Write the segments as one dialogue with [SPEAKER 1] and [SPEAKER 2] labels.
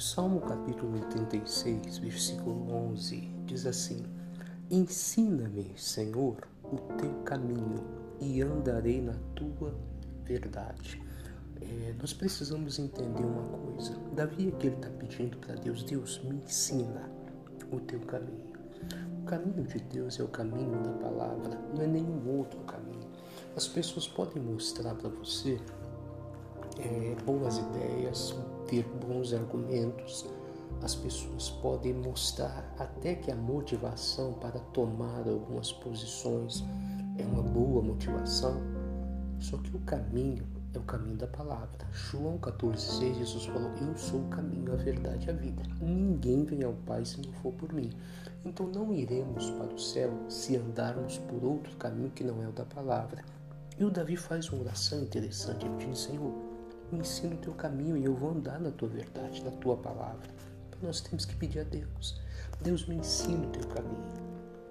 [SPEAKER 1] Salmo capítulo 86, versículo 11 diz assim: Ensina-me, Senhor, o teu caminho e andarei na tua verdade. É, nós precisamos entender uma coisa. Davi aqui ele está pedindo para Deus: Deus me ensina o teu caminho. O caminho de Deus é o caminho da palavra, não é nenhum outro caminho. As pessoas podem mostrar para você é, boas ideias, ter bons argumentos, as pessoas podem mostrar até que a motivação para tomar algumas posições é uma boa motivação, só que o caminho é o caminho da palavra. João 14,6 Jesus falou: Eu sou o caminho, a verdade e a vida. Ninguém vem ao Pai se não for por mim. Então não iremos para o céu se andarmos por outro caminho que não é o da palavra. E o Davi faz uma oração interessante, ele diz: Senhor, me ensina o teu caminho e eu vou andar na tua verdade, na tua palavra. Então nós temos que pedir a Deus: Deus, me ensina o teu caminho,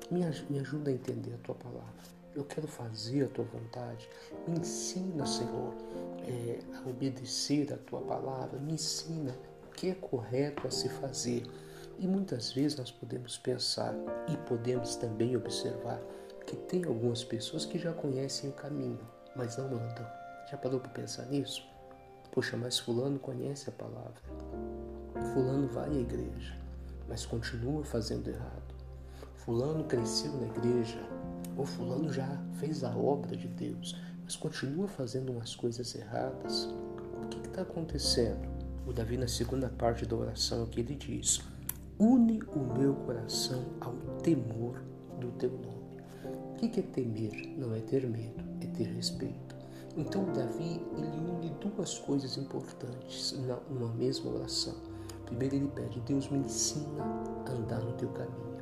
[SPEAKER 1] me, me ajuda a entender a tua palavra. Eu quero fazer a tua vontade. Me ensina, Senhor, é, a obedecer a tua palavra. Me ensina o que é correto a se fazer. E muitas vezes nós podemos pensar e podemos também observar que tem algumas pessoas que já conhecem o caminho, mas não andam. Já parou para pensar nisso? Poxa, mas Fulano conhece a palavra. Fulano vai à igreja, mas continua fazendo errado. Fulano cresceu na igreja, ou Fulano já fez a obra de Deus, mas continua fazendo umas coisas erradas. O que está acontecendo? O Davi, na segunda parte da oração, aqui ele diz: Une o meu coração ao temor do teu nome. O que é temer? Não é ter medo, é ter respeito. Então Davi ele une duas coisas importantes numa mesma oração. Primeiro ele pede, Deus me ensina a andar no teu caminho.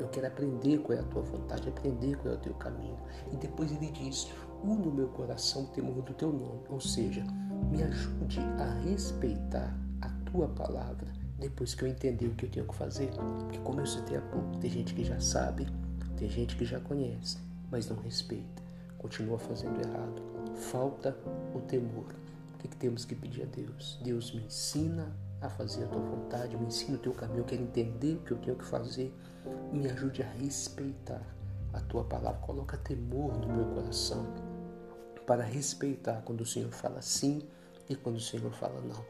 [SPEAKER 1] Eu quero aprender qual é a tua vontade, aprender qual é o teu caminho. E depois ele diz, une o meu coração o temor do teu nome. Ou seja, me ajude a respeitar a tua palavra depois que eu entender o que eu tenho que fazer. Porque como eu citei há pouco, tem gente que já sabe, tem gente que já conhece, mas não respeita, continua fazendo errado falta o temor. O que, que temos que pedir a Deus? Deus me ensina a fazer a tua vontade, me ensina o teu caminho, eu quero entender o que eu tenho que fazer, me ajude a respeitar a tua palavra, coloca temor no meu coração para respeitar quando o Senhor fala sim e quando o Senhor fala não.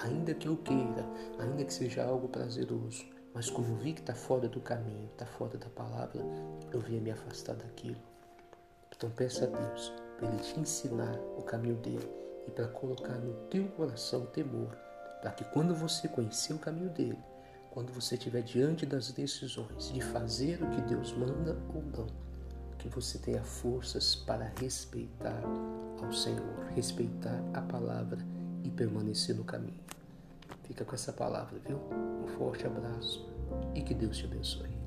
[SPEAKER 1] Ainda que eu queira, ainda que seja algo prazeroso, mas como vi que está fora do caminho, está fora da palavra, eu venha me afastar daquilo. Então peça a Deus para Ele te ensinar o caminho dele e para colocar no teu coração o temor, para que quando você conhecer o caminho dele, quando você estiver diante das decisões de fazer o que Deus manda ou não, que você tenha forças para respeitar ao Senhor, respeitar a palavra e permanecer no caminho. Fica com essa palavra, viu? Um forte abraço e que Deus te abençoe.